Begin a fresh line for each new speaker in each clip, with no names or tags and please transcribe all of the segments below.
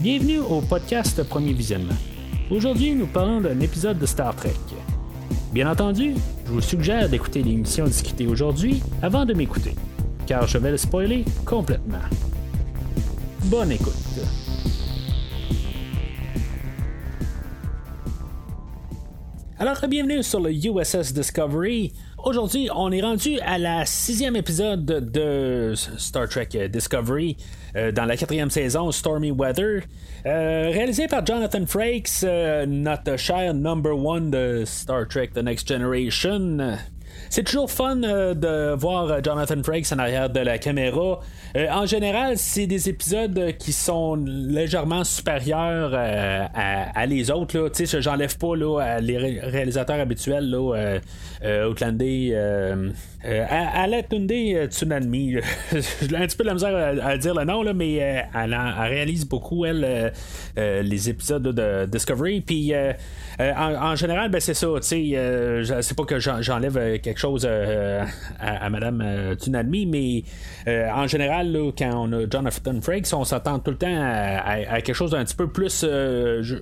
Bienvenue au podcast Premier Visionnement. Aujourd'hui, nous parlons d'un épisode de Star Trek. Bien entendu, je vous suggère d'écouter l'émission discutée aujourd'hui avant de m'écouter, car je vais le spoiler complètement. Bonne écoute. Alors, bienvenue sur le USS Discovery. Aujourd'hui, on est rendu à la sixième épisode de Star Trek Discovery euh, dans la quatrième saison, Stormy Weather. Euh, réalisé par Jonathan Frakes, euh, notre cher number one de Star Trek The Next Generation. C'est toujours fun euh, de voir euh, Jonathan Frakes en arrière de la caméra. Euh, en général, c'est des épisodes qui sont légèrement supérieurs à, les autres. Là. sais, j'enlève pas là, les réalisateurs habituels, là, Outlandé, Alatunde Tsunami. J'ai un petit peu de la misère à, dire le nom, là, mais elle, réalise beaucoup, elle, les épisodes de Discovery. Puis en, général, ben, c'est ça. c'est pas que j'enlève quelque chose euh, à, Madame euh, Tunalmi, mais euh, en général, quand on a Jonathan Frakes, on s'attend tout le temps à, quelque chose d'un petit peu plus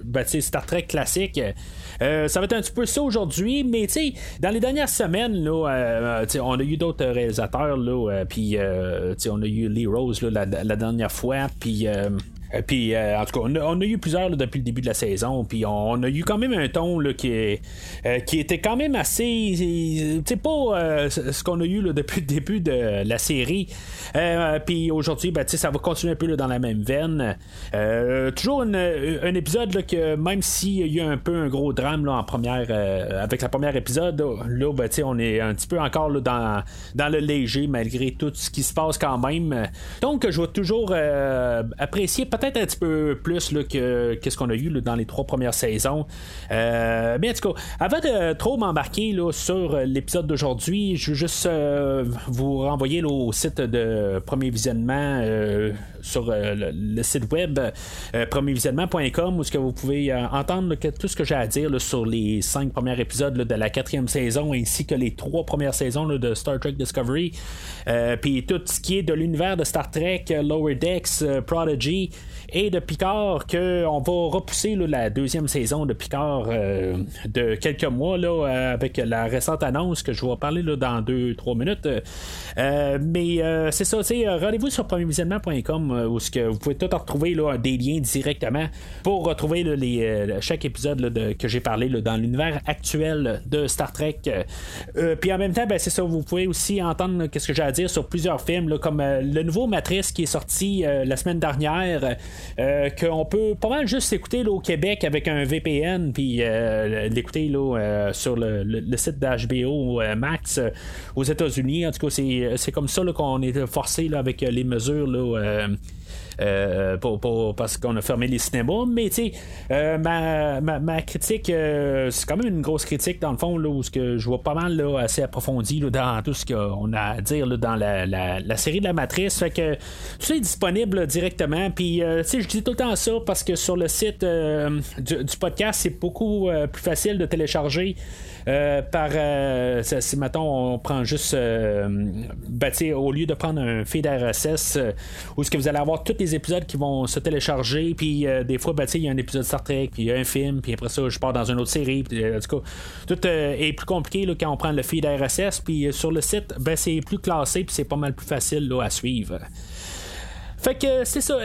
ben, Star Trek classique. ça va être un petit peu ça aujourd'hui, mais dans les dernières semaines, là, on a eu d'autres réalisateurs, puis on a eu Lee Rose la, la, dernière fois, puis euh, puis, euh, en tout cas, on a, eu plusieurs depuis le début de la saison. Puis, on, a eu quand même un ton qui, euh, qui était quand même assez. Tu sais, pas ce qu'on a eu depuis le début de la série. puis, aujourd'hui, ben, ça va continuer un peu dans la même veine. toujours un épisode que, même s'il y a eu un peu un gros drame en première, avec la première épisode, là, ben, on est un petit peu encore dans, dans le léger malgré tout ce qui se passe quand même. Donc, je vais toujours apprécier peut-être un petit peu plus que, ce qu'on a eu dans les trois premières saisons. Euh, mais en tout cas, avant de trop m'embarquer sur l'épisode d'aujourd'hui, je veux juste euh, vous renvoyer au site de premier visionnement euh, sur le, site web premiervisionnement.com où ce que vous pouvez entendre tout ce que j'ai à dire sur les cinq premiers épisodes de la quatrième saison ainsi que les trois premières saisons de Star Trek Discovery. Puis tout ce qui est de l'univers de Star Trek, Lower Decks, Prodigy, et de Picard qu'on va repousser la deuxième saison de Picard euh, de quelques mois là, euh, avec la récente annonce que je vais parler là, dans 2-3 minutes. Euh, mais c'est ça, rendez-vous sur premiervisionnement.com où que vous pouvez tout retrouver là, des liens directement pour retrouver chaque épisode de, que j'ai parlé dans l'univers actuel de Star Trek. Puis en même temps, ben, c'est ça, vous pouvez aussi entendre ce que j'ai à dire sur plusieurs films, comme le nouveau Matrice qui est sorti la semaine dernière. Euh, qu'on peut pas mal juste écouter au Québec avec un VPN, puis euh, l'écouter euh, sur le, site d'HBO Max aux États-Unis. En tout cas, c'est comme ça qu'on est forcé avec les mesures. Là, euh, parce qu'on a fermé les cinémas. Mais tu sais, euh, ma, critique, euh, c'est quand même une grosse critique dans le fond, là, où que je vois pas mal là, assez approfondi dans tout ce qu'on a à dire dans la, série de la Matrice. Fait que tout ça est disponible directement. Puis, tu sais, je dis tout le temps ça parce que sur le site du, podcast, c'est beaucoup plus facile de télécharger. Par si mettons on prend juste ben, au lieu de prendre un feed RSS où ce que vous allez avoir toutes les épisodes qui vont se télécharger, puis euh, des fois, ben, il y a un épisode Star Trek, puis il y a un film, puis après ça, je pars dans une autre série. Euh, en tout cas, tout euh, est plus compliqué là, quand on prend le feed RSS, puis sur le site, ben, c'est plus classé, puis c'est pas mal plus facile là, à suivre. Fait que c'est ça.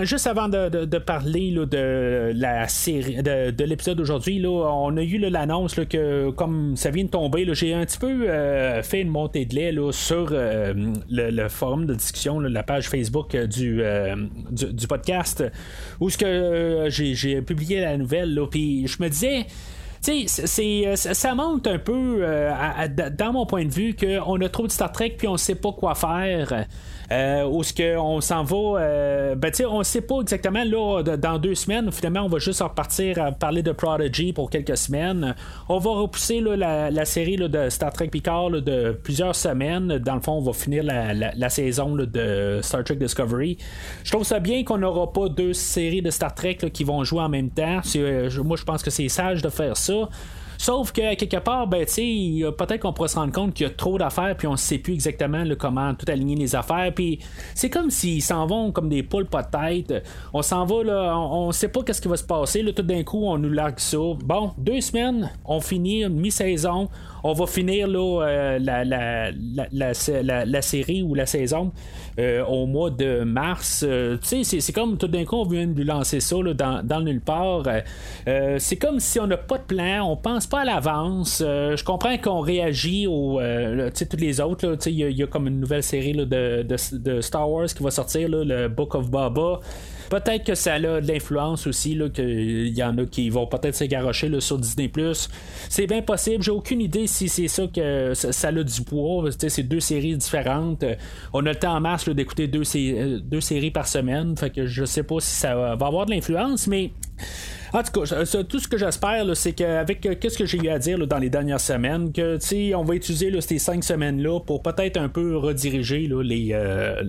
juste avant de, parler de la série, de, l'épisode d'aujourd'hui, on a eu l'annonce que comme ça vient de tomber, j'ai un petit peu euh, fait une montée de lait sur euh, le, forum de discussion, la page Facebook euh, du, du, podcast, où ce que j'ai publié la nouvelle. Puis je me disais. Tu sais, ça monte un peu, dans mon point de vue, qu'on a trop de Star Trek puis on sait pas quoi faire. Euh, où ce qu'on s'en va, euh, ben tu on sait pas exactement là dans deux semaines. Finalement, on va juste repartir à parler de Prodigy pour quelques semaines. On va repousser la, série de Star Trek Picard de plusieurs semaines. Dans le fond, on va finir la, saison de Star Trek Discovery. Je trouve ça bien qu'on n'aura pas deux séries de Star Trek qui vont jouer en même temps. Euh, moi, je pense que c'est sage de faire ça. Sauf que quelque part, ben, peut-être qu'on pourrait se rendre compte qu'il y a trop d'affaires, puis on ne sait plus exactement comment tout aligner les affaires. Puis c'est comme s'ils s'en vont comme des poules pas de tête. On s'en va, là, on ne sait pas qu'est-ce qui va se passer. Là, tout d'un coup, on nous largue ça. Bon, deux semaines, on finit mi-saison on va finir euh, la, série ou la saison euh, au mois de mars. Euh, tu sais, c'est comme tout d'un coup, on vient de lancer ça dans, nulle part. c'est comme si on n'a pas de plan, on pense pas à l'avance. je comprends qu'on réagit aux tous les autres. Il y, a comme une nouvelle série de, Star Wars qui va sortir, le Book of Baba. Peut-être que ça a de l'influence aussi, qu'il y en a qui vont peut-être s'égarocher sur Disney. C'est bien possible. J'ai aucune idée si c'est ça que ça, a du poids. C'est deux séries différentes. On a le temps en masse d'écouter deux, deux séries par semaine. Fait que je sais pas si ça va avoir de l'influence, mais en tout cas, tout ce que j'espère, c'est qu'avec euh, qu'est-ce que j'ai eu à dire dans les dernières semaines, que on va utiliser ces cinq semaines-là pour peut-être un peu rediriger euh,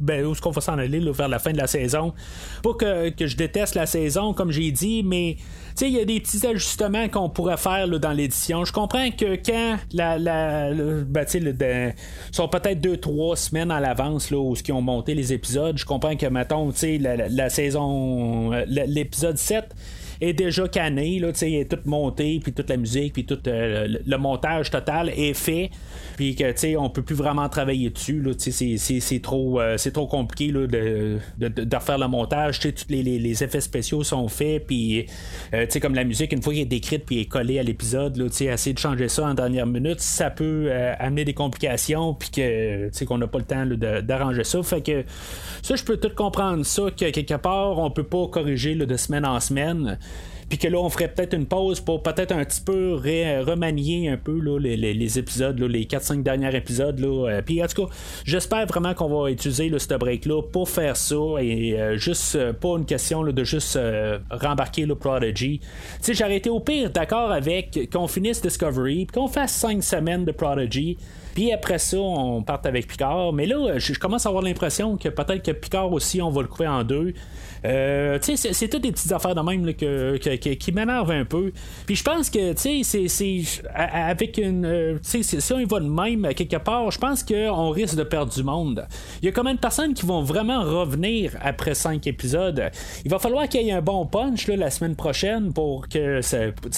ben, où est-ce qu'on va s'en aller vers la fin de la saison. Pas que je déteste la saison, comme j'ai dit, mais il y a des petits ajustements qu'on pourrait faire dans l'édition. Je comprends que quand la, la, ben, le, sont peut-être deux, trois semaines à l'avance là, où ils ont monté les épisodes, je comprends que, mettons, la, la, la saison, l'épisode 7 est déjà canné, là, il est tout monté, puis toute la musique, puis tout euh, le montage total est fait, puis que tu on peut plus vraiment travailler dessus, c'est trop, euh, c'est trop compliqué là, de, de, refaire le montage, tous les, les, les, effets spéciaux sont faits, puis euh, comme la musique, une fois qu'elle est décrite puis est collée à l'épisode, essayer de changer ça en dernière minute, ça peut amener des complications, puis que qu'on n'a pas le temps d'arranger ça, fait que ça, je peux tout comprendre ça, que quelque part, on peut pas corriger de semaine en semaine puis que là, on ferait peut-être une pause pour peut-être un petit peu remanier un peu là, les, épisodes, les 4-5 derniers épisodes. Euh, puis en tout cas, j'espère vraiment qu'on va utiliser le ce break-là pour faire ça et euh, juste euh, pas une question de juste rembarquer le Prodigy. Sais, j'aurais été au pire d'accord avec qu'on finisse Discovery, qu'on fasse 5 semaines de Prodigy. Puis après ça, on parte avec Picard. Mais là, je commence à avoir l'impression que peut-être que Picard aussi, on va le couper en deux. Euh, c'est toutes des petites affaires de même que, qui m'énervent un peu. Puis je pense que c'est avec une. Euh, si on va de même quelque part, je pense qu'on risque de perdre du monde. Il y a combien de personnes qui vont vraiment revenir après cinq épisodes? Il va falloir qu'il y ait un bon punch là, la semaine prochaine pour que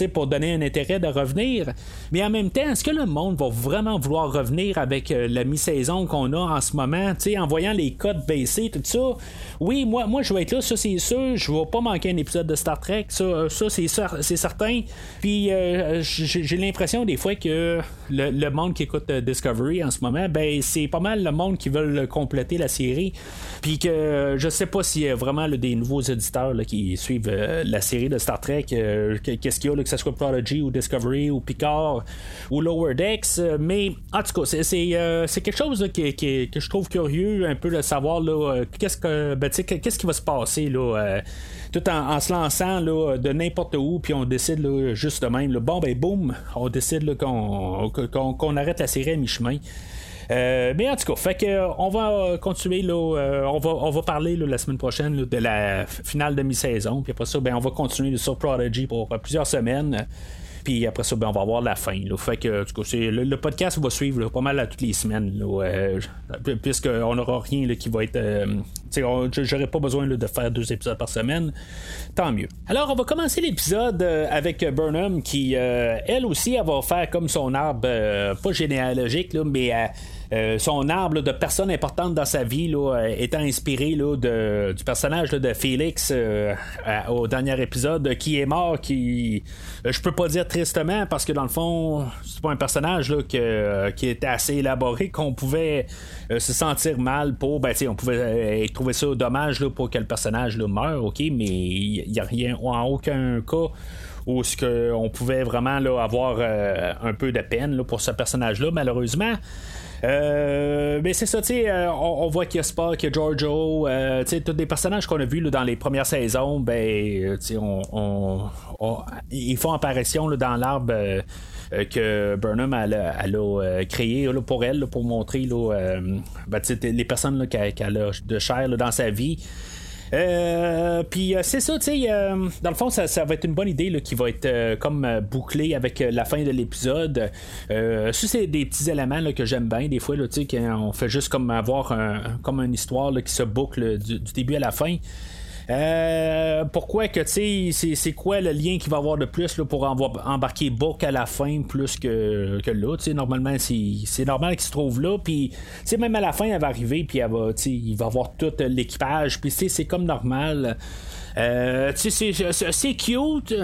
pour donner un intérêt de revenir. Mais en même temps, est-ce que le monde va vraiment vouloir revenir avec euh, la mi-saison qu'on a en ce moment, en voyant les codes baisser, tout ça? Oui, moi, moi je vais être là c'est sûr. Je vais pas manquer un épisode de Star Trek. Ça, ça c'est, certain. Puis euh, j'ai l'impression des fois que le, monde qui écoute euh, Discovery en ce moment, ben c'est pas mal le monde qui veut compléter la série. Puis que je sais pas s'il y a vraiment des nouveaux éditeurs qui suivent euh, la série de Star Trek. qu'est-ce qu'il y a, que ce soit Prodigy ou Discovery ou Picard ou Lower Decks. mais en tout cas, c'est, quelque chose que je trouve curieux un peu de savoir qu'est-ce que ben, qu'est-ce qui va se passer euh, tout en, se lançant de n'importe où, puis on décide là, juste de même, bon ben boum, on décide qu'on, arrête la série à mi-chemin. Euh, mais en tout cas, fait que on va continuer euh, on va on va parler la semaine prochaine de la finale de mi-saison, puis après ça, ben on va continuer sur Prodigy pour plusieurs semaines. Puis après ça, ben, on va avoir la fin. Fait que, le, podcast va suivre pas mal à toutes les semaines. Euh, puisqu'on n'aura rien qui va être. Euh, j'aurais pas besoin de faire deux épisodes par semaine. Tant mieux. Alors, on va commencer l'épisode euh, avec Burnham qui, elle aussi, elle va faire comme son arbre, pas généalogique, mais euh, son arbre de personnes importantes dans sa vie là, euh, étant inspiré là, de, du personnage de Félix euh, au dernier épisode qui est mort qui je peux pas dire tristement parce que dans le fond c'est pas un personnage là, qui était assez élaboré qu'on pouvait se sentir mal pour ben, on pouvait trouver ça dommage là, pour que le personnage meure ok mais il n'y a rien en aucun cas où ce que on pouvait vraiment là, avoir un peu de peine là, pour ce personnage là malheureusement mais c'est ça, tu sais, euh, on, voit qu'il y a Spock, qu'il y a Giorgio, euh, tu sais, tous des personnages qu'on a vus dans les premières saisons, ben, tu sais, on, ils font apparition dans l'arbre. que Burnham a, créé pour elle, pour montrer ben, les personnes qu'elle a de chair dans sa vie. Puis c'est ça, tu sais, dans le fond, ça, va être une bonne idée là, qui va être comme bouclée avec la fin de l'épisode. ça, c'est des petits éléments là, que j'aime bien, des fois, tu sais, quand on fait juste comme avoir comme une histoire qui se boucle du, début à la fin. Euh, pourquoi que tu sais, c'est quoi le lien qu'il va avoir de plus là, pour embarquer Book à la fin plus que, que là. Normalement, c'est normal qu'il se trouve là. Puis même à la fin, elle va arriver, puis elle va, il va avoir tout l'équipage. Puis c'est comme normal. Euh, c'est cute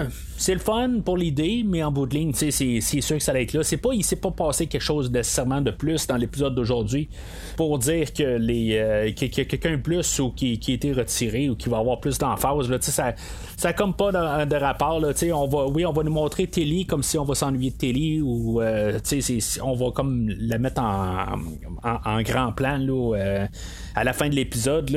c'est le fun pour l'idée, mais en bout de ligne, c'est sûr que ça va être là. C'est pas, il s'est pas passé quelque chose nécessairement de plus dans l'épisode d'aujourd'hui pour dire que les euh, qu'il y a quelqu'un plus ou qui, qui a été retiré ou qui va avoir plus d'emphase. Ça, ça comme pas de, rapport. Là, on va, oui, on va nous montrer Telly comme si on va s'ennuyer de Telly ou euh, on va comme la mettre en, en, grand plan là, euh, à la fin de l'épisode.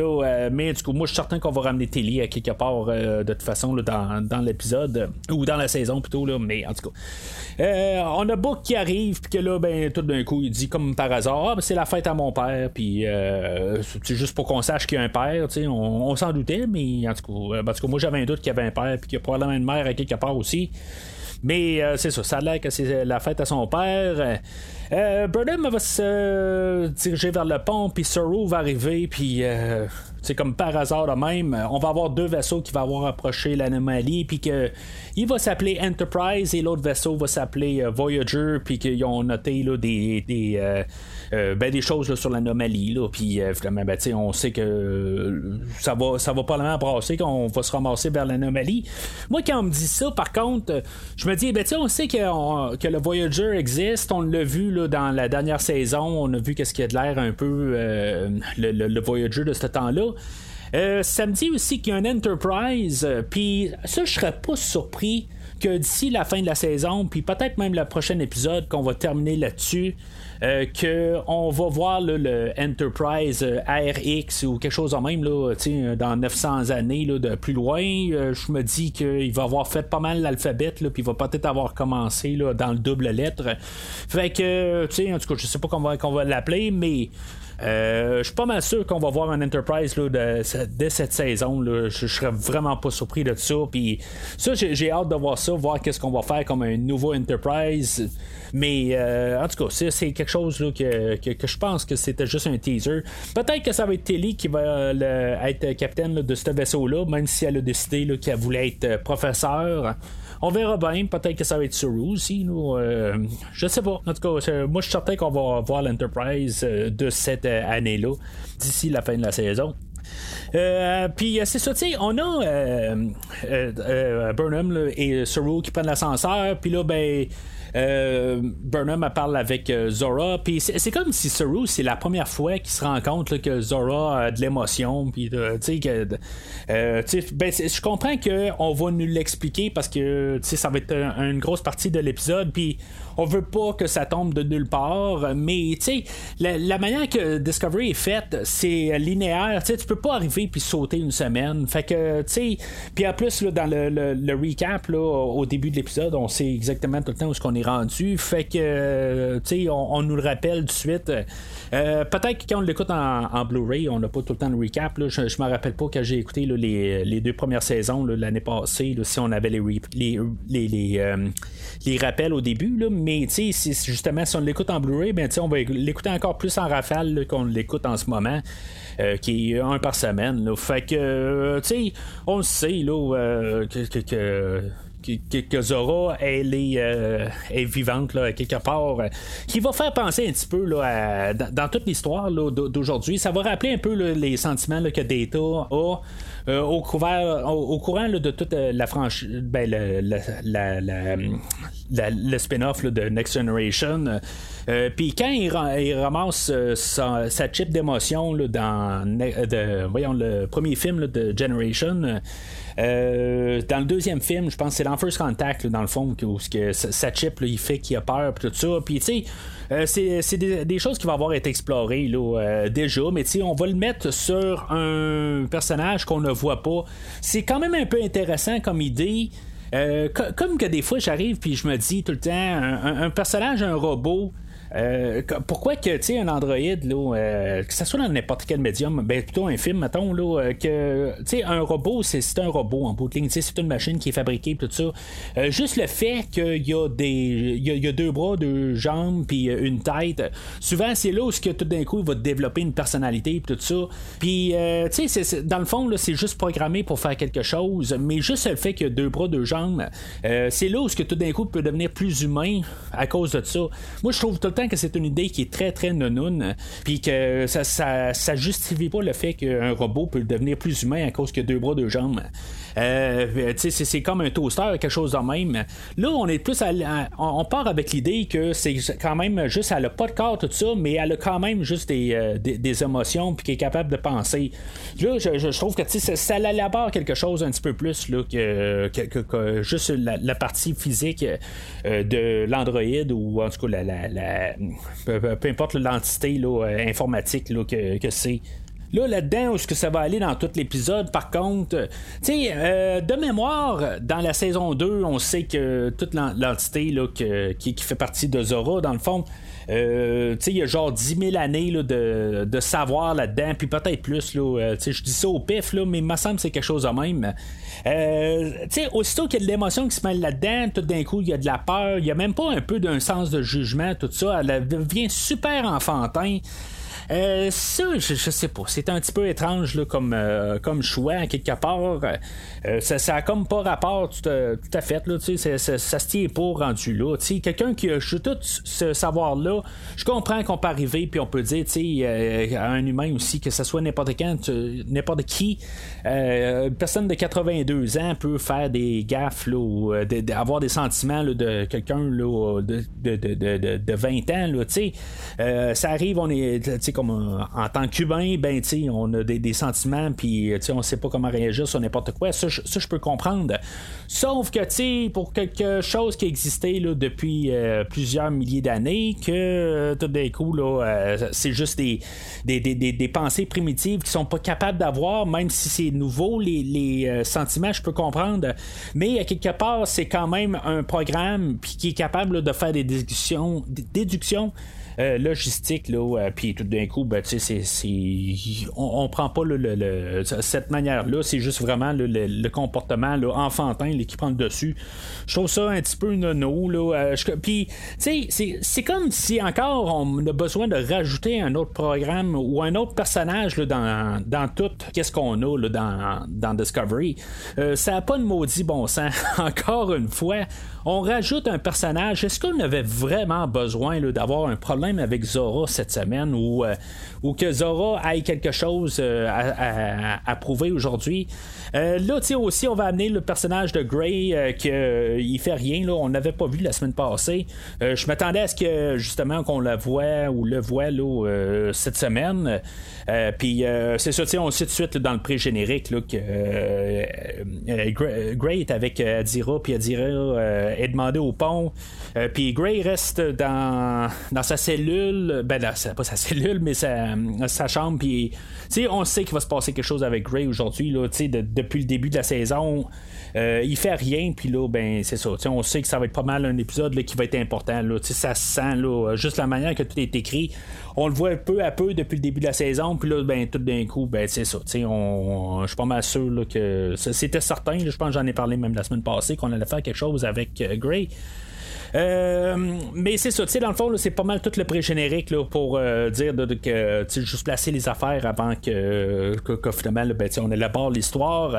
Mais du coup, moi je suis certain qu'on va ramener Telly à quelque part de toute façon dans, dans l'épisode ou dans la saison plutôt, là, mais en tout cas. Euh, on a Book qui arrive, puis que là, ben, tout d'un coup, il dit comme par hasard, ah, ben, c'est la fête à mon père, puis euh, c'est juste pour qu'on sache qu'il y a un père, sais, on, s'en doutait, mais en tout cas, parce que moi j'avais un doute qu'il y avait un père, puis qu'il y a probablement une mère à quelque part aussi. Mais euh, c'est ça, ça a l'air que c'est la fête à son père. Euh, Burnham va se diriger vers le pont, puis Sorrow va arriver, puis c'est comme par hasard de même, on va avoir deux vaisseaux qui vont avoir approché l'anomalie, puis que il va s'appeler Enterprise et l'autre vaisseau va s'appeler euh, Voyager, puis qu'ils ont noté là, des, des, euh, euh, ben, des choses sur l'anomalie. Puis finalement, ben, on sait que ça va, ça va probablement brasser, qu'on va se ramasser vers l'anomalie. Moi, quand on me dit ça, par contre, je me dis, ben, on sait que, le Voyager existe, on l'a vu là, dans la dernière saison, on a vu qu'est-ce qu'il y a de l'air un peu le, Voyager de ce temps-là. Euh, ça me dit aussi qu'il y a un Enterprise, euh, puis ça, je serais pas surpris que d'ici la fin de la saison, puis peut-être même le prochain épisode qu'on va terminer là-dessus, euh, qu'on va voir le Enterprise ARX ou quelque chose en même là, dans 900 années là, de plus loin. je me dis qu'il va avoir fait pas mal l'alphabet, puis il va peut-être avoir commencé là, dans le double lettre. Fait que, tu sais, en tout cas, je sais pas comment on va l'appeler, mais euh, je suis pas mal sûr qu'on va voir un Enterprise là, dès cette saison. Je, serais vraiment pas surpris de ça. Puis ça, j'ai, hâte de voir ça, voir qu'est-ce qu'on va faire comme un nouveau Enterprise. Mais euh, en tout cas, c'est, quelque chose que, je pense que c'était juste un teaser. Peut-être que ça va être Tilly qui va être capitaine de ce vaisseau-là, même si elle a décidé qu'elle voulait être professeur. On verra bien. Peut-être que ça va être sur aussi. Nous, euh, je sais pas. En tout cas, moi, je suis certain qu'on va voir l'Enterprise euh, de cette euh, année-là, d'ici la fin de la saison. puis c'est ça, tu on a Burnham et Saru qui prennent l'ascenseur, puis là, ben, euh, Burnham parle avec euh, Zora. Puis c'est comme si Saru, c'est la première fois qu'il se rend compte que Zora a de l'émotion. Puis tu sais que. Euh, ben, je comprends qu'on va nous l'expliquer parce que ça va être une grosse partie de l'épisode. Puis on veut pas que ça tombe de nulle part, mais tu sais, la, manière que Discovery est faite, c'est linéaire. Tu peux pas arriver puis sauter une semaine. Fait que, tu sais, puis en plus, là, dans le, recap, là, au début de l'épisode, on sait exactement tout le temps où est-ce qu'on est rendu. Fait que, tu sais, on, nous le rappelle tout de suite. Euh, peut-être que quand on l'écoute en, Blu-ray, on n'a pas tout le temps le recap. Là. Je, ne me rappelle pas quand j'ai écouté les, deux premières saisons l'année passée, si on avait les, les, les, euh, les, rappels au début. Là. Mais justement, si on l'écoute en Blu-ray, ben, on va l'écouter encore plus en rafale qu'on l'écoute en ce moment. Euh, qui est un par semaine. Fait que, tu sais, on le sait là, que que, Zora elle est, euh, vivante quelque part, euh, qui va faire penser un petit peu dans, toute l'histoire d'aujourd'hui. Ça va rappeler un peu les sentiments que Data a. Euh, au, courant de toute la franchise, ben, le, spin-off de Next Generation. Puis quand il, ramasse sa, chip d'émotion dans voyons, le premier film de Generation, euh, dans le deuxième film, je pense que c'est dans First Contact, dans le fond, où, que sa chip, il fait qu'il a peur, tout ça. Puis, tu sais, euh, c'est des, choses qui vont avoir été explorées là, euh, déjà, mais on va le mettre sur un personnage qu'on ne voit pas. C'est quand même un peu intéressant comme idée. comme que des fois j'arrive puis je me dis tout le temps un, personnage un robot Euh, pourquoi que, tu sais, un Android, là, euh, que ce soit dans n'importe quel médium, ben, plutôt un film, mettons, là, euh, que, tu sais, un robot, c'est, un robot en bout de ligne, c'est une machine qui est fabriquée, tout ça. juste le fait qu'il y a des, il y a, deux bras, deux jambes, puis une tête, souvent, c'est là où, que tout d'un coup, il va développer une personnalité, tout ça. Puis, tu sais, dans le fond, là, c'est juste programmé pour faire quelque chose, mais juste le fait qu'il y a deux bras, deux jambes, c'est là où, que tout d'un coup, peut devenir plus humain à cause de ça. Moi, je trouve tout le temps que c'est une idée qui est très très nonoun, puis que ça, ça, justifie pas le fait qu'un robot peut devenir plus humain à cause a deux bras, deux jambes. Euh, c'est comme un toaster, quelque chose de même. Là, on est plus on part avec l'idée que c'est quand même juste, elle a pas de corps, tout ça, mais elle a quand même juste des, euh, des, émotions, puis qui est capable de penser. Là, je, trouve que ça, ça l'élabore quelque chose un petit peu plus là, que, que, juste la, partie physique euh, de l'Android ou en tout cas la, peu, importe l'entité informatique que, c'est. Là, là-dedans, où est-ce que ça va aller dans tout l'épisode, par contre, euh, de mémoire, dans la saison 2, on sait que toute l'entité qui, fait partie de Zora, dans le fond, euh, il y a genre 10 000 années de, savoir là-dedans, puis peut-être plus. Là, euh, je dis ça au pif, mais il me semble que c'est quelque chose de même. Euh, aussitôt qu'il y a de l'émotion qui se mêle là-dedans, tout d'un coup, il y a de la peur, il y a même pas un peu d'un sens de jugement, tout ça. Elle devient super enfantin. Euh, ça, je, sais pas. C'est un petit peu étrange là, comme, euh, comme choix, quelque part. Euh, ça, a comme pas rapport tout, à fait. Là, ça, ça, ça, se tient pas rendu là. Quelqu'un qui a tout ce savoir-là, je comprends qu'on peut arriver puis on peut dire à un humain aussi, que ce soit n'importe quand, n'importe qui, une personne de 82 ans peut faire des gaffes ou avoir des sentiments de quelqu'un de, 20 ans. Là, ça arrive, on est comme en tant que cubain, ben, on a des, sentiments, puis on sait pas comment réagir sur n'importe quoi. Ça, je peux comprendre. Sauf que, pour quelque chose qui existait là, depuis euh, plusieurs milliers d'années, que euh, tout d'un coup, euh, c'est juste des pensées primitives qui sont pas capables d'avoir, même si c'est nouveau, les, sentiments, je peux comprendre. Mais à quelque part, c'est quand même un programme qui est capable de faire des déductions euh, logistique, là, euh, puis tout d'un coup, ben, c'est, on, on prend pas le, cette manière-là, c'est juste vraiment le, comportement enfantin qui prend le dessus. Je trouve ça un petit peu nono. Là, euh, puis, tu sais, c'est, comme si encore on a besoin de rajouter un autre programme ou un autre personnage dans, tout qu'est-ce qu'on a dans, dans Discovery. ça n'a pas de maudit bon sens. encore une fois, on rajoute un personnage. Est-ce qu'on avait vraiment besoin d'avoir un problème avec Zora cette semaine ou, euh, ou que Zora ait quelque chose euh, à, prouver aujourd'hui? Euh, là, tu aussi, on va amener le personnage de Grey qui il fait rien. Là, on n'avait pas vu la semaine passée. je m'attendais à ce que justement qu'on la voit ou le voit là, cette semaine. Puis c'est ça, on sait tout de suite dans le pré-générique que Grey est avec Adira, puis Adira est demandé au pont. Euh, puis Gray reste dans, dans sa cellule, ben pas sa cellule, mais sa, chambre. Puis on sait qu'il va se passer quelque chose avec Gray aujourd'hui. Depuis le début de la saison, euh, il fait rien. Puis là, ben c'est ça. On sait que ça va être pas mal un épisode qui va être important. Là, ça se sent là, juste la manière que tout est écrit. On le voit peu à peu depuis le début de la saison. Puis là, ben tout d'un coup, ben c'est ça. On, je suis pas mal sûr là, que c'était certain. je pense que j'en ai parlé même la semaine passée qu'on allait faire quelque chose avec euh, Gray. Euh, mais c'est ça, tu sais, dans le fond, c'est pas mal tout le pré-générique pour euh, dire de, que juste placer les affaires avant que, que, finalement, ben, on élabore l'histoire.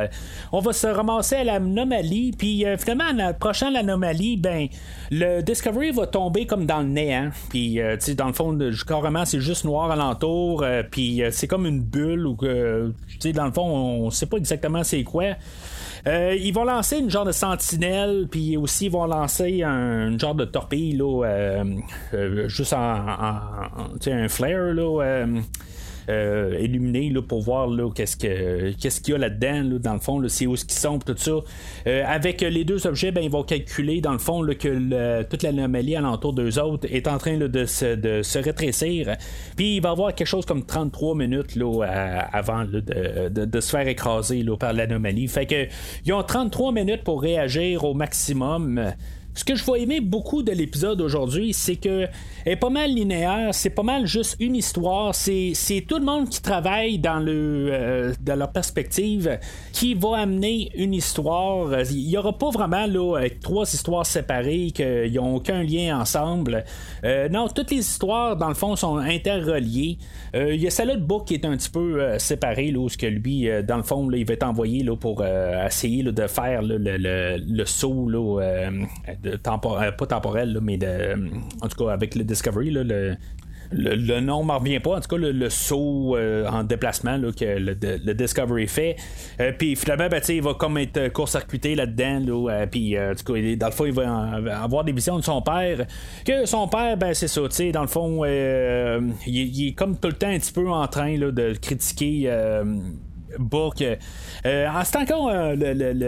on va se ramasser à l'anomalie, puis euh, finalement, en approchant l'anomalie, ben, le Discovery va tomber comme dans le néant. Puis, tu sais, dans le fond, carrément, c'est juste noir alentour, puis c'est comme une bulle, ou que, tu sais, dans le fond, on sait pas exactement c'est quoi. Euh, ils vont lancer une genre de sentinelle, puis aussi ils vont lancer un, genre de torpille, là, euh, euh, juste en, en, un flare, là. Euh, là, pour voir là, qu'est-ce, que, qu'est-ce qu'il y a là-dedans, dans le fond, c'est où ce qu'ils sont, tout ça. avec les deux objets, ben, ils vont calculer, dans le fond, que toute l'anomalie alentour d'eux autres est en train de, se, de se rétrécir. Puis il va avoir quelque chose comme 33 minutes là, avant de, de, se faire écraser là, par l'anomalie. Fait que ils ont 33 minutes pour réagir au maximum. Ce que je vais aimer beaucoup de l'épisode aujourd'hui, c'est que est pas mal linéaire, c'est pas mal juste une histoire, c'est, tout le monde qui travaille dans, le, euh, leur perspective qui va amener une histoire. Il n'y aura pas vraiment là, trois histoires séparées qui n'ont aucun lien ensemble. Euh, non, toutes les histoires, dans le fond, sont interreliées. Euh, il y a celle-là de Book qui est un petit peu séparée, là, où ce que lui, dans le fond, il va être envoyé là, pour essayer de faire le, le, le, saut euh, pas temporel, mais de, en tout cas avec le Discovery, le, le, nom ne revient pas, en tout cas le, saut euh, en déplacement que le, Discovery fait. Euh, puis finalement, ben, il va comme être court-circuité là-dedans. puis en tout cas, dans le fond, il va avoir des visions de son père. Que son père, ben c'est ça, dans le fond, il, est comme tout le temps un petit peu en train de critiquer Book. Euh, c'est encore euh,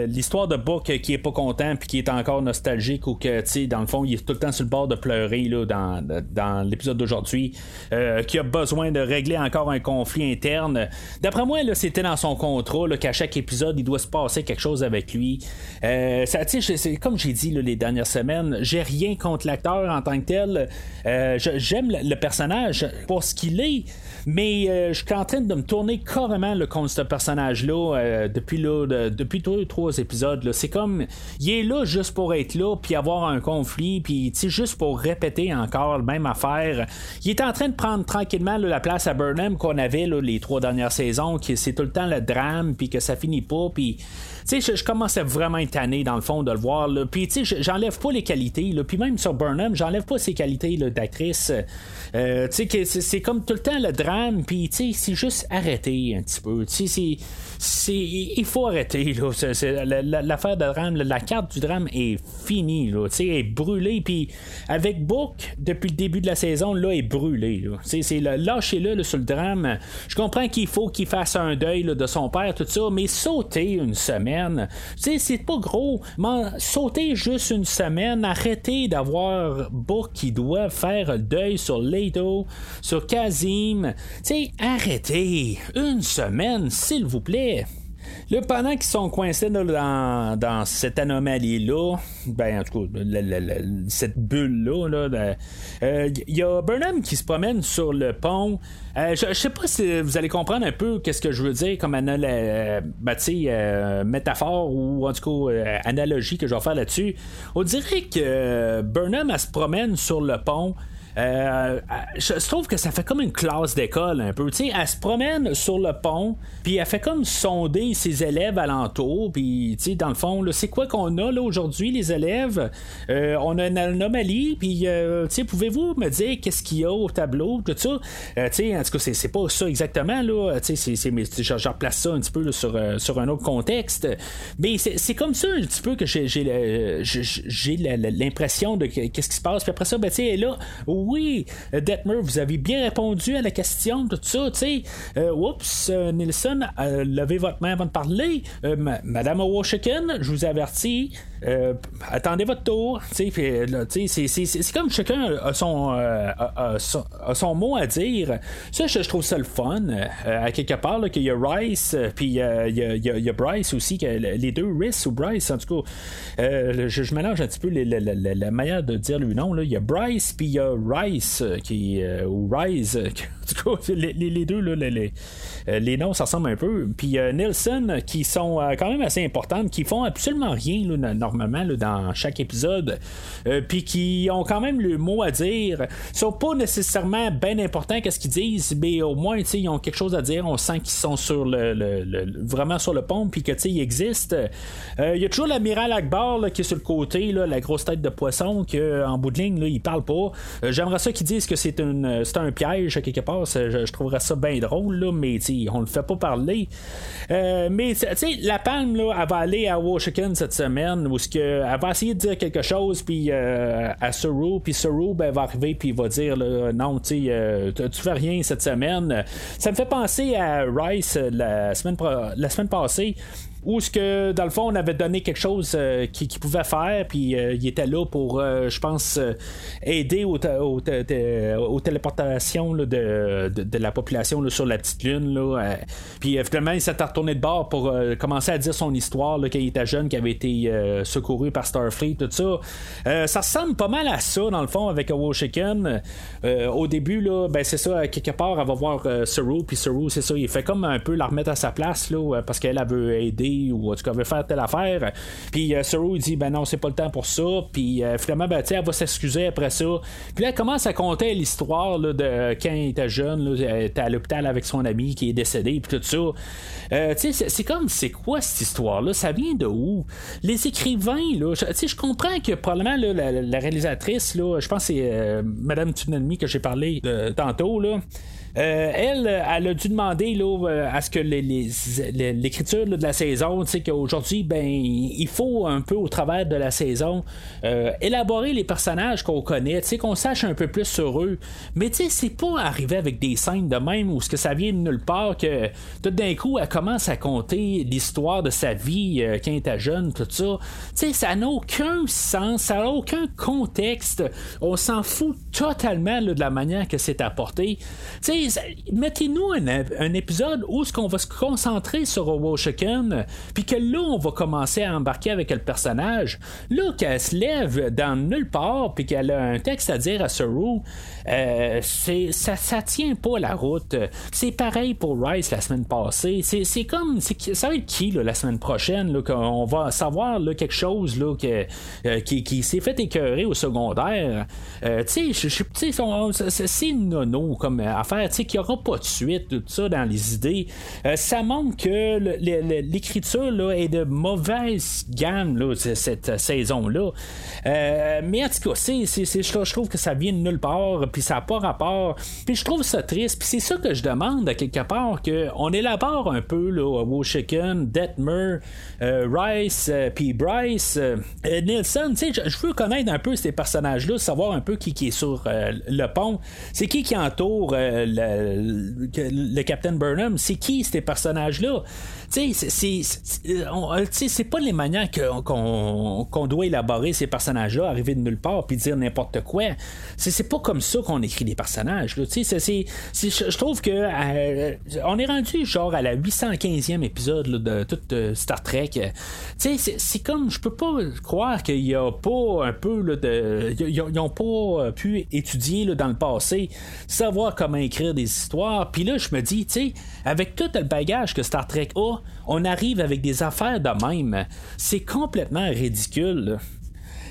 l'histoire de Book qui est pas content puis qui est encore nostalgique ou que, tu sais, dans le fond, il est tout le temps sur le bord de pleurer là, dans, dans l'épisode d'aujourd'hui, euh, qui a besoin de régler encore un conflit interne. D'après moi, c'était dans son contrat qu'à chaque épisode, il doit se passer quelque chose avec lui. ça, c'est comme j'ai dit les dernières semaines, j'ai rien contre l'acteur en tant que tel. J'aime le, personnage pour ce qu'il est, mais je suis en train de me tourner carrément le contre ce personnage personnage-là euh, depuis, là, depuis trois, épisodes. C'est comme, il est là juste pour être là, puis avoir un conflit, puis juste pour répéter encore la même affaire. Il est en train de prendre tranquillement la place à Burnham qu'on avait les trois dernières saisons, que c'est tout le temps le drame, puis que ça finit pas, puis tu sais, je, commençais vraiment tanné dans le fond de le voir. Là. Puis, tu sais, j'enlève pas les qualités. Là. Puis même sur Burnham, j'enlève pas ses qualités d'actrice. Euh, tu sais, c'est comme tout le temps le drame. Puis, tu sais, c'est juste arrêter un petit peu. Tu sais, c'est il faut arrêter l'affaire de drame la carte du drame est finie là, est brûlée puis avec Book depuis le début de la saison là est brûlée c'est lâchez-le sur le drame je comprends qu'il faut qu'il fasse un deuil de son père tout ça mais sauter une semaine c'est pas gros. sauter juste une semaine, arrêter d'avoir Book qui doit faire le deuil sur Leto, sur Kazim. sais arrêtez. Une semaine, s'il vous plaît. Là, pendant qu'ils sont coincés dans, cette anomalie-là, ben, en tout cas, cette bulle-là, il euh, y a Burnham qui se promène sur le pont. Euh, je, sais pas si vous allez comprendre un peu qu'est-ce que je veux dire comme ben, euh, métaphore ou en tout cas analogie que je vais faire là-dessus. On dirait que Burnham, se promène sur le pont. Euh, je trouve que ça fait comme une classe d'école un peu. Elle se promène sur le pont, puis elle fait comme sonder ses élèves alentour. Puis, dans le fond, c'est quoi qu'on a là aujourd'hui, les élèves? Euh, On a une anomalie, puis, euh, pouvez-vous me dire qu'est-ce qu'il y a au tableau, tout ça? En tout cas, c'est pas ça exactement, là. Je, je replace ça un petit peu sur, sur un autre contexte. Mais c'est comme ça un petit peu que j'ai l'impression de qu'est-ce qui se passe. Puis après ça, ben, tu sais, là, oui, euh, Detmer, vous avez bien répondu à la question, tout ça, tu sais. Euh, oups, euh, Nelson, levez votre main avant de parler. Madame Washington, je vous avertis, attendez votre tour. C'est comme chacun a son, son, mot à dire. Ça, je, trouve ça le fun. à quelque part, qu'il y a Rice, puis il y a, Bryce aussi, que les deux, Rice ou Bryce, en tout cas, je, mélange un petit peu la manière de dire le nom. Il y a Bryce, puis il y a Rice. Euh, qui, euh, ou Rise, tout les, les, deux, là, les, euh, les, noms, ça ressemble un peu. Puis Nelson, qui sont quand même assez importantes, qui font absolument rien normalement dans chaque épisode, puis qui ont quand même le mot à dire. Ils sont pas nécessairement bien importants qu'est-ce qu'ils disent, mais au moins, ils ont quelque chose à dire. On sent qu'ils sont sur le, vraiment sur le pont, puis que ils existent. Il y a toujours l'amiral Akbar qui est sur le côté, la grosse tête de poisson, qu'en bout de ligne, il parle pas. J'aimerais ça qu'ils disent que c'est un piège quelque part. Je, trouverais ça bien drôle, là, mais on le fait pas parler. Euh, mais la palme, là, elle va aller à Washington cette semaine où ce que, elle va essayer de dire quelque chose puis euh, à Saru, puis Saru ben, va arriver puis va dire non, euh, tu fais rien cette semaine. Ça me fait penser à Rice la semaine, la semaine passée où ce que dans le fond on avait donné quelque chose qu'il qui pouvait faire, puis il était là pour, je pense, aider aux, téléportations de, la population sur la petite lune. Puis finalement il s'est retourné de bord pour commencer à dire son histoire quand il était jeune, qui avait été secouru par Starfleet, tout ça. ça ressemble pas mal à ça dans le fond avec Chicken. au début là, ben c'est ça quelque part elle va voir Saru, puis Saru c'est ça, il fait comme un peu la remettre à sa place parce qu'elle veut aider ou en tout cas veut faire telle affaire. Puis euh, Saru dit ben non, c'est pas le temps pour ça. Puis euh, finalement, ben, elle va s'excuser après ça. Puis là, elle commence à compter l'histoire de quand il était jeune, là, elle était à l'hôpital avec son ami qui est décédé, puis tout ça. Euh, c'est comme, c'est quoi cette histoire-là? Ça vient de où? Les écrivains, là, je, comprends que probablement la, réalisatrice, là, je pense que c'est Madame Tsunami que j'ai parlé tantôt, là. Euh, elle, elle a dû demander euh, à ce que l'écriture de la saison, tu sais, qu'aujourd'hui, ben, il faut un peu au travers de la saison euh, élaborer les personnages qu'on connaît, tu sais, qu'on sache un peu plus sur eux. Mais tu sais, c'est pas arriver avec des scènes de même où ce que ça vient de nulle part que tout d'un coup, elle commence à compter l'histoire de sa vie quand elle était jeune, tout ça. Tu sais, ça n'a aucun sens, ça n'a aucun contexte. On s'en fout totalement de la manière que c'est apporté. Tu sais, mettez-nous un, épisode où ce qu'on va se concentrer sur Chicken, puis que là, on va commencer à embarquer avec le personnage. Là, qu'elle se lève dans nulle part, puis qu'elle a un texte à dire à Saru, euh, ça, ça tient pas la route. C'est pareil pour Rice la semaine passée. C'est, comme, ça va être qui la semaine prochaine, là, qu'on va savoir là, quelque chose là, que, euh, qui, s'est fait écœurer au secondaire. Euh, tu sais, c'est nono comme affaire qu'il n'y aura pas de suite, tout ça dans les idées. Ça montre que l'écriture là, est de mauvaise gamme là, cette saison-là. Mais en tout cas, je trouve que ça vient de nulle part, puis ça n'a pas rapport. Puis je trouve ça triste, puis c'est ça que je demande à quelque part, qu'on élabore un peu là, Chicken, Detmer, euh, Rice, puis Bryce, Nelson. Je, je veux connaître un peu ces personnages-là, savoir un peu qui, qui est sur le pont. C'est qui qui entoure le, le, Captain Burnham, c'est qui ces personnages-là? Tu sais, c'est pas les manières qu'on doit élaborer ces personnages-là, arriver de nulle part puis dire n'importe quoi. C'est pas comme ça qu'on écrit des personnages. Je trouve que euh, on est rendu genre à la 815e épisode de tout Star Trek. C'est comme, je peux pas croire qu'il y pas un peu de. Ils n'ont pas pu étudier dans le passé, savoir comment écrire des histoires. Puis là, je me dis, tu avec tout le bagage que Star Trek a, on arrive avec des affaires de même. C'est complètement ridicule.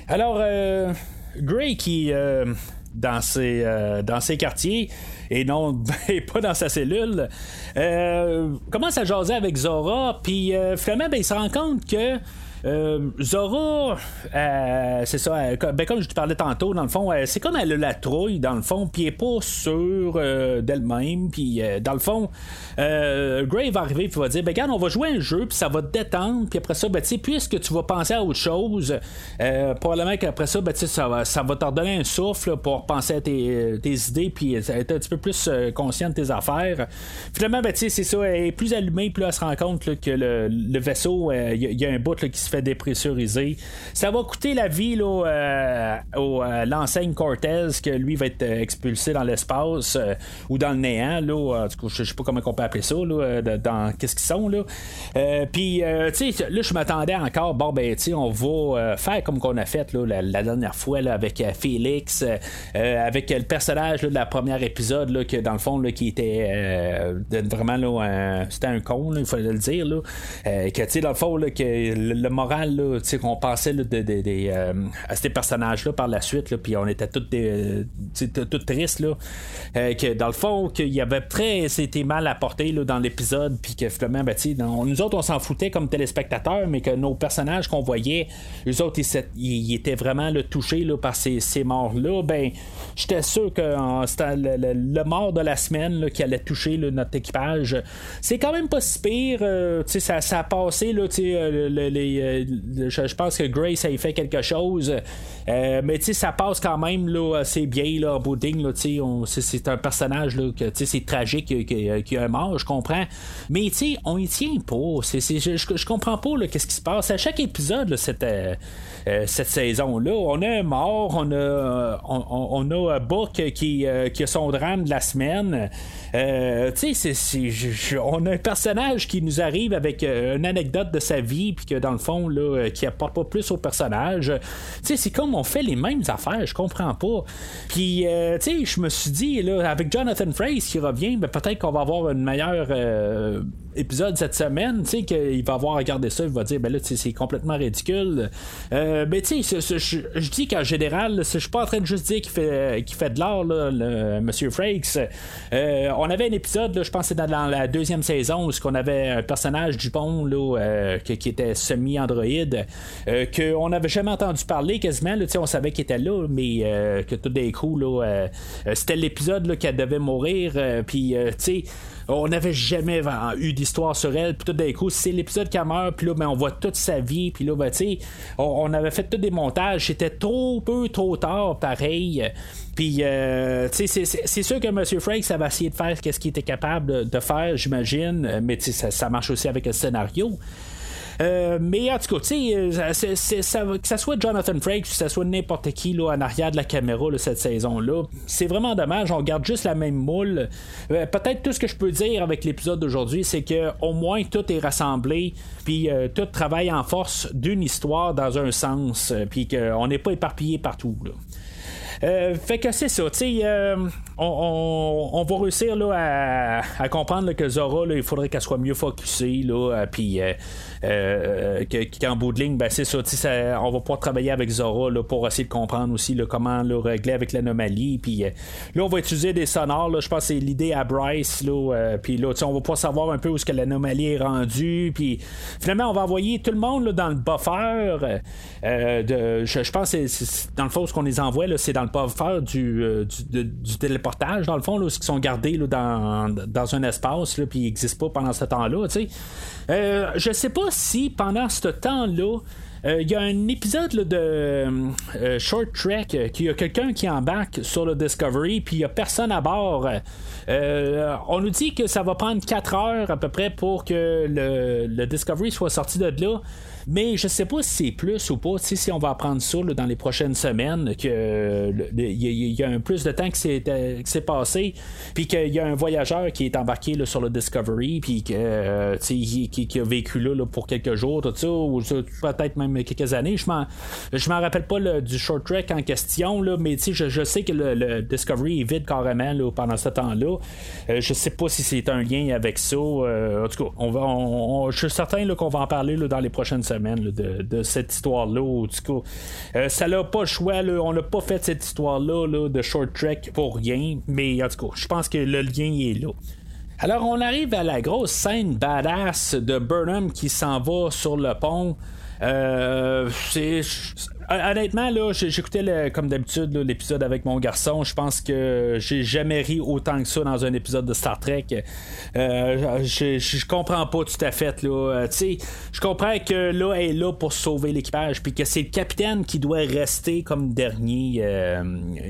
Alors, euh, Gray qui. Euh, dans ses, euh, quartiers et non pas dans sa cellule. Commence à jaser avec Zora? Puis finalement ben, il se rend compte que euh, Zora, euh, c'est ça, ben, comme je te parlais tantôt, dans le fond, euh, c'est comme elle a la trouille, dans le fond, puis elle est pas sûre d'elle-même, puis dans le fond, Gray va arriver, puis va dire, ben, regarde, on va jouer un jeu, puis ça va te détendre, puis après ça, ben, puisque tu vas penser à autre chose, probablement qu'après ça, ben, ça va, ça va te redonner un souffle pour penser à tes, idées, puis être un petit peu plus conscient de tes affaires. Finalement, ben, c'est ça, elle est plus allumée, puis là, elle se rend compte que le, vaisseau, il y, a un bout qui se fait dépressuriser. Ça va coûter la vie là, euh, euh, l'enseigne Cortez que lui va être euh, expulsé dans l'espace ou dans le néant. Là, je sais pas comment on peut appeler ça. Là, dans qu'est-ce qu'ils sont là. Puis tu sais, là je m'attendais encore. Bon ben tu on va faire comme qu'on a fait là, la, dernière fois là, avec Félix, avec le personnage de la première épisode là, que dans le fond là, qui était vraiment là, c'était un con, il fallait le dire là, que tu sais dans le fond là, que le moral qu'on pensait euh, à ces personnages-là par la suite, puis on était tous tristes, euh, que dans le fond, qu'il y avait très c'était mal apporté dans l'épisode, puis que finalement, ben, nous autres, on s'en foutait comme téléspectateurs, mais que nos personnages qu'on voyait, les autres, ils, étaient vraiment touchés par ces, morts-là. Ben, j'étais sûr que c'était le, mort de la semaine qui allait toucher notre équipage. C'est quand même pas si pire. Euh, ça, a passé les je, pense que Grace a fait quelque chose. mais ça passe quand même là, assez bien là, en bout c'est un personnage là, que c'est tragique qu'il y a un mort, je comprends. Mais on y tient pas. je, je, comprends pas qu'est-ce qui se passe. À chaque épisode, cette, cette saison-là, on a un mort, on a, on, on a Book qui, qui a son drame de la semaine. Euh, tu sais, on a un personnage qui nous arrive avec euh, une anecdote de sa vie, puis que dans le fond, euh, qui apporte pas plus au personnage. C'est comme on fait les mêmes affaires, je comprends pas. Puis, sais, je me suis dit, là, avec Jonathan Frakes qui revient, ben, peut-être qu'on va avoir une meilleure épisode cette semaine, tu sais, qu'il va avoir regardé ça, il va dire, ben là, c'est complètement ridicule. Euh, ben, tu sais, je dis qu'en général, je suis pas en train de juste dire qu'il fait, fait de l'art, le Monsieur Frakes. Euh, on avait un épisode, je pense que c'était dans la deuxième saison, où on avait un personnage du pont là, euh, qui, était semi-androïde, euh, qu'on n'avait jamais entendu parler quasiment, là, on savait qu'il était là, mais que tout d'un coup, là, c'était l'épisode qu'elle devait mourir, puis, tu sais, on n'avait jamais eu d'histoire sur elle. Puis tout d'un coup, c'est l'épisode qui meurt, puis là, ben, on voit toute sa vie. Puis là, ben, tu on, avait fait tous des montages. C'était trop peu, trop tard, pareil. Puis, euh, c'est, sûr que M. Frank, ça va essayer de faire ce qu'il était capable de, faire, j'imagine. Mais ça, ça marche aussi avec le scénario. Euh, mais en tout cas, tu sais, euh, que ça soit Jonathan Frakes, que ça soit n'importe qui là, en arrière de la caméra cette saison-là, c'est vraiment dommage. On garde juste la même moule. Euh, peut-être tout ce que je peux dire avec l'épisode d'aujourd'hui, c'est que au moins tout est rassemblé, puis tout travaille en force d'une histoire dans un sens, puis qu'on n'est pas éparpillé partout. fait que c'est ça, tu sais, on, va réussir là, à, comprendre que Zora, il faudrait qu'elle soit mieux focusée, là, puis euh, qu'en bout de ligne, ben, c'est ça, on va pouvoir travailler avec Zora là, pour essayer de comprendre aussi comment le régler avec l'anomalie. Puis euh, là, on va utiliser des sonores. Là, je pense que c'est l'idée à Bryce. Là, euh, puis là, on va pouvoir savoir un peu où l'anomalie est rendue. Puis finalement, on va envoyer tout le monde dans le buffer. de, je, pense que c'est, dans le fond, ce qu'on les envoie, c'est dans le buffer du, du, téléportage, dans le fond, là, ce qui sont gardés dans, dans un espace, puis ils n'existent pas pendant ce temps-là. Euh, je sais pas si pendant ce temps-là, il euh, y a un épisode de euh, Short Trek qui y a quelqu'un qui embarque sur le Discovery, puis il n'y a personne à bord. on nous dit que ça va prendre 4 heures à peu près pour que le Discovery soit sorti de là. Mais je sais pas si c'est plus ou pas. Si on va apprendre ça dans les prochaines semaines, que il y, a un plus de temps qui s'est euh, passé, puis qu'il y a un voyageur qui est embarqué sur le Discovery, puis que, euh, qui, a vécu là, pour quelques jours, ou peut-être même quelques années. Je m'en, je m'en rappelle pas du short trek en question, mais je, je sais que le, Discovery est vide carrément pendant ce temps-là. Euh, je sais pas si c'est un lien avec ça. en tout cas, on va, je suis certain qu'on va en parler dans les prochaines semaines de, cette histoire-là. Euh, ça n'a pas le choix. on n'a pas fait cette histoire-là de Short Trek pour rien. Mais en tout cas, je pense que le lien est là. Alors, on arrive à la grosse scène badass de Burnham qui s'en va sur le pont. Euh, honnêtement, là, j'écoutais comme d'habitude l'épisode avec mon garçon. Je pense que j'ai jamais ri autant que ça dans un épisode de Star Trek. Euh, je, comprends pas tout à fait. Euh, je comprends que là, elle est là pour sauver l'équipage, puis que c'est le capitaine qui doit rester comme dernier,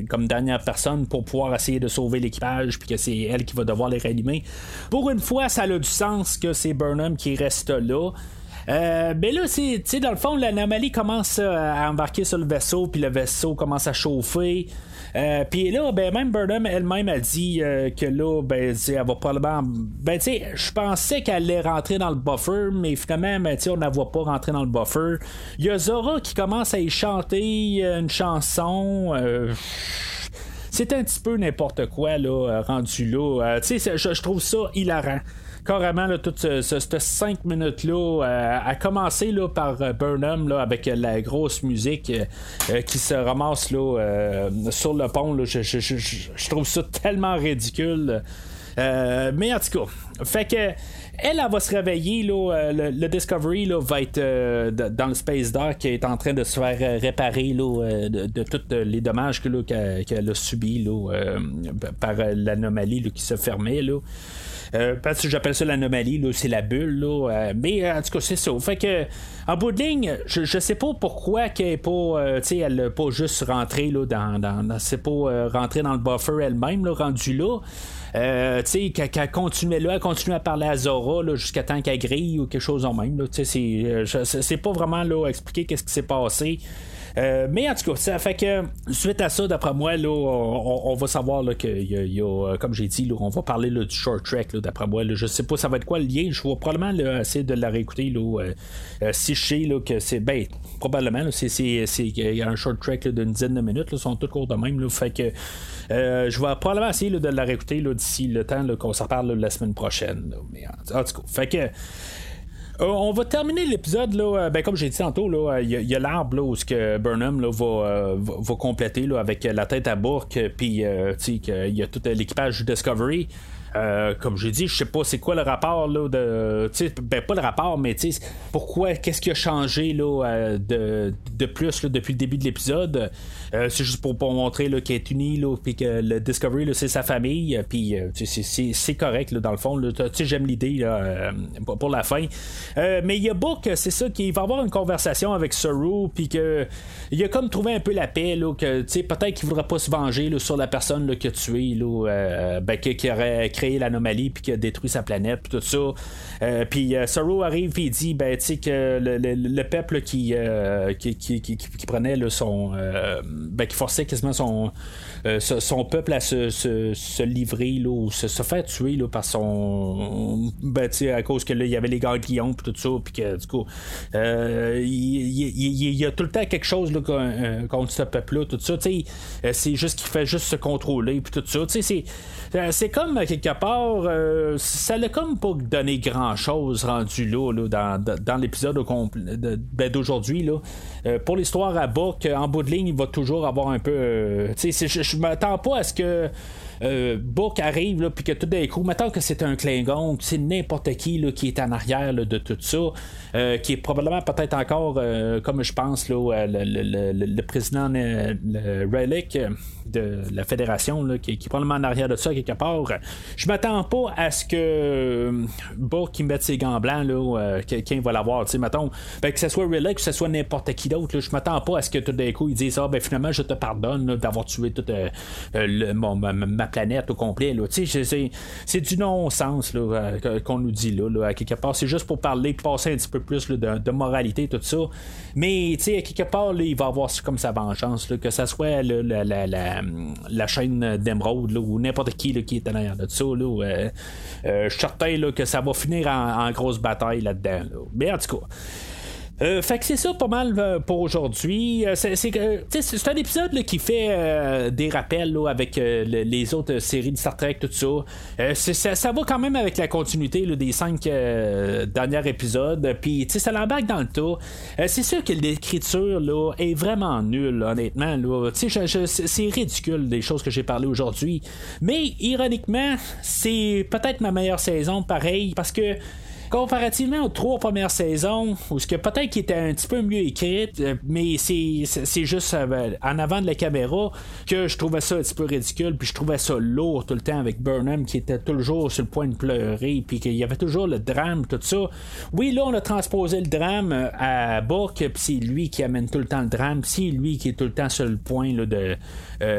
comme dernière personne pour pouvoir essayer de sauver l'équipage, puis que c'est elle qui va devoir les réanimer. Pour une fois, ça a du sens que c'est Burnham qui reste là. Euh, mais là, tu sais, dans le fond, l'anomalie commence à embarquer sur le vaisseau, puis le vaisseau commence à chauffer. Euh, puis là, ben, même Burnham elle-même a dit euh, que là, ben, elle va probablement. Ben, tu je pensais qu'elle allait rentrer dans le buffer, mais finalement, ben, on ne la voit pas rentrer dans le buffer. Il y a Zora qui commence à y chanter une chanson. c'est un petit peu n'importe quoi, là, rendu là. tu sais, je trouve ça hilarant carrément là, toutes ces 5 minutes-là, euh, a commencé là, par euh, Burnham là, avec la grosse musique euh, qui se ramasse là, sur le pont. Là, je, trouve ça tellement ridicule. mais en tout cas, fait que elle, va se réveiller. Là, le, Discovery là, va être dans le Space Dock qui est en train de se faire réparer là, de, de tous les dommages qu'elle a subis là, par l'anomalie qui se fermait. Là. Parce que j'appelle ça l'anomalie, c'est la bulle. mais en tout cas, c'est ça. Que, en bout de ligne, je, je sais pas pourquoi qu'elle est pas, elle n'a pas juste rentré là, dans, dans, c'est pas dans le buffer elle-même, rendu là. Euh, qu'elle continuait là, elle continuait à parler à Zora jusqu'à temps qu'elle grille ou quelque chose en même. Euh, c'est pas vraiment là, expliquer qu'est-ce qui s'est passé. Euh, mais en tout cas, ça fait que suite à ça, d'après moi, là, on, va savoir là, que y a, comme j'ai dit, là, on va parler là, du short track. D'après moi, je sais pas ça va être quoi le lien? Je vais probablement essayer de la réécouter là, si je sais que c'est ben probablement c'est y un short track d'une dizaine de minutes. Là, sont tous courts de même. Fait que euh, je vais probablement essayer de la réécouter d'ici le temps qu'on s'en parle la semaine prochaine. Mais en, tout cas, fait que. Euh, on va terminer l'épisode là, euh, ben, comme j'ai dit tantôt, il y, a, l'arbre où ce que Burnham là, va, va, compléter là, avec la tête à bourque, puis il y a tout l'équipage Discovery. Euh, comme j'ai dit, je sais pas c'est quoi le rapport là, de. Ben pas le rapport, mais pourquoi, qu'est-ce qui a changé là, euh, de, de, plus depuis le début de l'épisode? Euh, c'est juste pour, pour montrer qu'elle est unie, puis que le Discovery, c'est sa famille, puis c'est correct dans le fond. J'aime l'idée pour la fin. mais il y a Book, c'est ça, qu'il va avoir une conversation avec Saru, puis que il a comme trouvé un peu la paix, là, que peut-être qu'il voudra pas se venger sur la personne là, qui a tué, là, ben, qui, aurait créé l'anomalie puis qui a détruit sa planète puis tout ça. Euh, puis euh, Sorrow arrive et il dit ben tu sais que le, peuple qui, euh, qui, qui, prenait son ben, qui forçait quasiment son son peuple à se, se, livrer là, ou se, se, faire tuer là, par son ben tu à cause que là il y avait les gardiens puis tout ça puis que du coup il, y a tout le temps quelque chose là, contre ce peuple là tout ça c'est juste qu'il fait juste se contrôler puis tout ça c'est c'est comme quelque part, euh, ça l'a comme pas donné grand chose rendu là, dans, dans l'épisode ben, d'aujourd'hui. Là. Euh, pour l'histoire à bas, en bout de ligne, il va toujours avoir un peu. Euh, je, je m'attends pas à ce que euh, Book arrive, puis que tout d'un coup, mettons que c'est un Klingon, c'est n'importe qui là, qui est en arrière de tout ça, euh, qui est probablement peut-être encore, euh, comme je pense, là, le, président le Relic de la fédération, là, qui, est probablement en arrière de ça quelque part. Je m'attends pas à ce que Book qui mette ses gants blancs, là, quelqu'un va l'avoir, mettons, ben, que ce soit Relic, que ce soit n'importe qui d'autre, je m'attends pas à ce que tout d'un coup, ils disent, ah, ben finalement, je te pardonne d'avoir tué toute le, ma planète au complet. C'est du non-sens euh, qu'on nous dit là, à quelque part. C'est juste pour parler, passer un petit peu plus de, moralité, tout ça. Mais à quelque part, il va avoir comme sa vengeance, que ce soit la, chaîne d'Emeraude ou n'importe qui qui est derrière de ça. Euh, euh, je suis certain que ça va finir en, grosse bataille là-dedans. Mais en tout cas. Euh, fait que c'est ça pas mal euh, pour aujourd'hui. Euh, c'est, c'est, un épisode qui fait des rappels avec les autres séries de Star Trek, tout ça. Ça, va quand même avec la continuité des cinq derniers épisodes. Puis ça l'embarque dans le tas. c'est sûr que l'écriture là, est vraiment nulle, honnêtement. C'est ridicule des choses que j'ai parlé aujourd'hui. Mais ironiquement, c'est peut-être ma meilleure saison, pareil, parce que comparativement aux trois premières saisons, où ce que peut-être qui était un petit peu mieux écrite, euh, mais c'est, juste euh, en avant de la caméra que je trouvais ça un petit peu ridicule, puis je trouvais ça lourd tout le temps avec Burnham qui était toujours sur le point de pleurer, puis qu'il y avait toujours le drame, tout ça. Oui, là, on a transposé le drame euh, à Book, puis c'est lui qui amène tout le temps le drame, c'est lui qui est tout le temps sur le point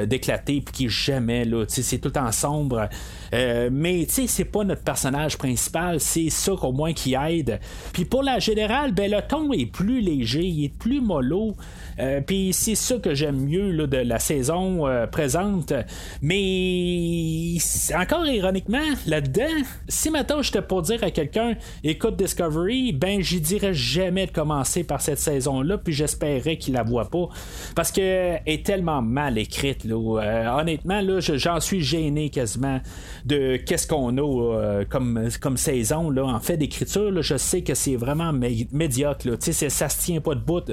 d'éclater, puis qui jamais, là, c'est tout le temps sombre. Mais tu sais, c'est pas notre personnage principal, c'est ça qu'on moins qui aide. Puis pour la générale, ben, le ton est plus léger, il est plus mollo. Euh, puis c'est ça que j'aime mieux là, de la saison euh, présente. Mais encore ironiquement, là-dedans, si maintenant j'étais pour dire à quelqu'un écoute Discovery, ben j'y dirais jamais de commencer par cette saison-là, puis j'espérais qu'il la voit pas. Parce qu'elle est tellement mal écrite. Là. Euh, honnêtement, là, j'en suis gêné quasiment de qu'est-ce qu'on a comme, comme saison. Là. En fait, d'écriture, je sais que c'est vraiment médiocre. Là. Ça se tient pas de bout.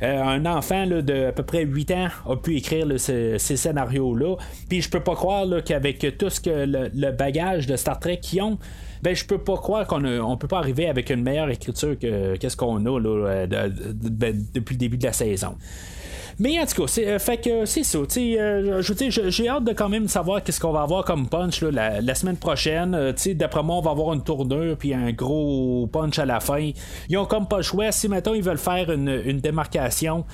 un enfant de à peu près 8 ans a pu écrire ces scénarios-là. Puis je peux pas croire qu'avec tout ce que le, bagage de Star Trek qu'ils ont, ben je peux pas croire qu'on on peut pas arriver avec une meilleure écriture que qu'est-ce qu'on a là, euh, ben, depuis le début de la saison. Mais en tout cas, c'est, fait que c'est ça. je veux dire, j'ai hâte de quand même savoir qu'est-ce qu'on va avoir comme punch la, semaine prochaine. d'après moi, on va avoir une tournure puis un gros punch à la fin. Ils ont comme pas le choix. Si maintenant ils veulent faire une démarcation,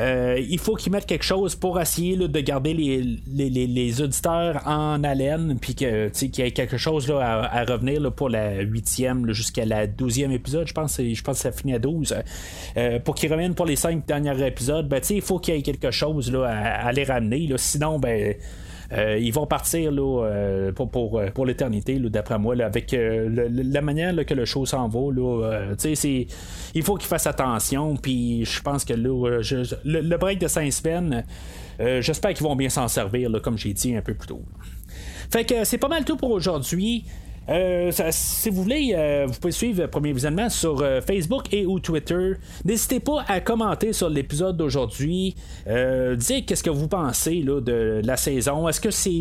euh, il faut qu'ils mettent quelque chose pour essayer de garder les, les, auditeurs en haleine, puis qu'il y ait quelque chose là, à, revenir pour la huitième jusqu'à la douzième épisode. Je pense, je pense que ça finit à 12. Euh, pour qu'ils reviennent pour les cinq derniers épisodes, ben, il faut qu'il y ait quelque chose là, à, les ramener. Sinon, ben euh, ils vont partir là, euh, pour, pour, euh, pour l'éternité, d'après moi, avec la manière que le show s'en va. Là, il faut qu'ils fassent attention. Puis je pense que là, le, break de Saint-Spen, j'espère qu'ils vont bien s'en servir, comme j'ai dit un peu plus tôt. Fait que c'est pas mal tout pour aujourd'hui. Euh, si vous voulez, euh, vous pouvez suivre Premier Visionnement sur euh, Facebook et ou Twitter. N'hésitez pas à commenter sur l'épisode d'aujourd'hui. dites qu'est-ce que vous pensez là, de la saison. Est-ce que c'est,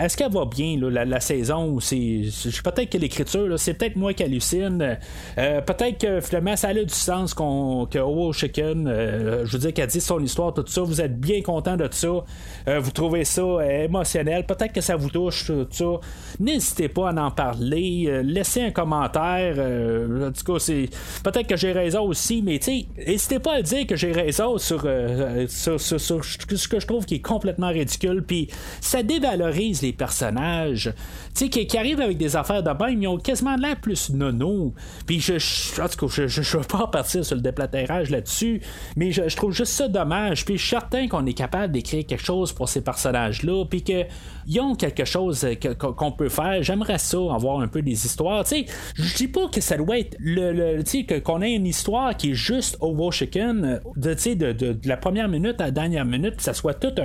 est-ce qu'elle va bien là, la, saison ou c'est, peut-être que l'écriture, c'est peut-être moi qui hallucine. peut-être que finalement ça a du sens qu'on, que Oh Chicken, je veux dire qu'elle dit son histoire, tout ça. Vous êtes bien content de ça. vous trouvez ça émotionnel. Peut-être que ça vous touche tout ça pas à en parler. Euh, laissez un commentaire. Euh, en tout cas, c'est peut-être que j'ai raison aussi, mais n'hésitez pas à dire que j'ai raison euh, sur, sur, ce que je trouve qui est complètement ridicule. Puis ça dévalorise les personnages. Qui, qui arrivent avec des affaires de même, ils ont quasiment l'air plus nono. Puis je, en tout cas, je ne veux pas partir sur le déplatérage là-dessus, mais je, trouve juste ça dommage. Puis je suis certain qu'on est capable d'écrire quelque chose pour ces personnages-là, puis qu'ils ont quelque chose qu'on peut faire. J'aimerais ça, avoir un peu des histoires. Tu sais, je dis pas que ça doit être le, le qu'on ait une histoire qui est juste Ovo Chicken, de, de, de, de, la première minute à la dernière minute, que ça soit toute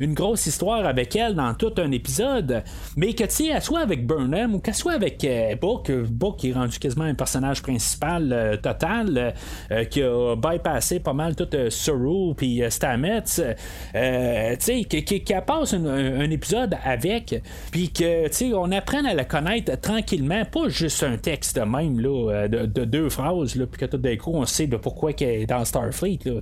une grosse histoire avec elle dans tout un épisode, mais que tu sais, elle soit avec Burnham ou qu'elle soit avec euh, Book, Book qui est rendu quasiment un personnage principal euh, total, euh, qui a bypassé pas mal tout Suru puis Stamets, tu sais, qui, qui, passe un, un, épisode avec, puis que tu sais, on apprenne à la connaître tranquillement, pas juste un texte même là, euh, de, deux phrases, là, puis que tout d'un coup on sait de pourquoi qu'elle est dans Starfleet. Là,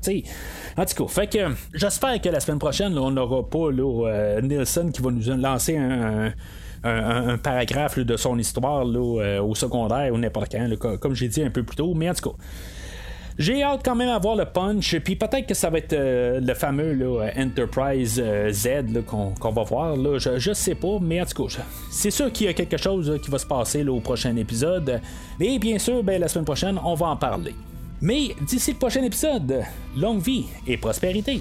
en tout cas, fait que j'espère que la semaine prochaine, on n'aura pas là, euh, Nielsen qui va nous lancer un, paragraphe de son histoire là, euh, au secondaire ou n'importe quand, comme j'ai dit un peu plus tôt. Mais en tout cas, j'ai hâte quand même à voir le punch, puis peut-être que ça va être euh, le fameux Enterprise euh, Z qu'on va voir. Je, sais pas, mais en tout cas, c'est sûr qu'il y a quelque chose qui va se passer au prochain épisode. Et bien sûr, ben, la semaine prochaine, on va en parler. Mais d'ici le prochain épisode, longue vie et prospérité.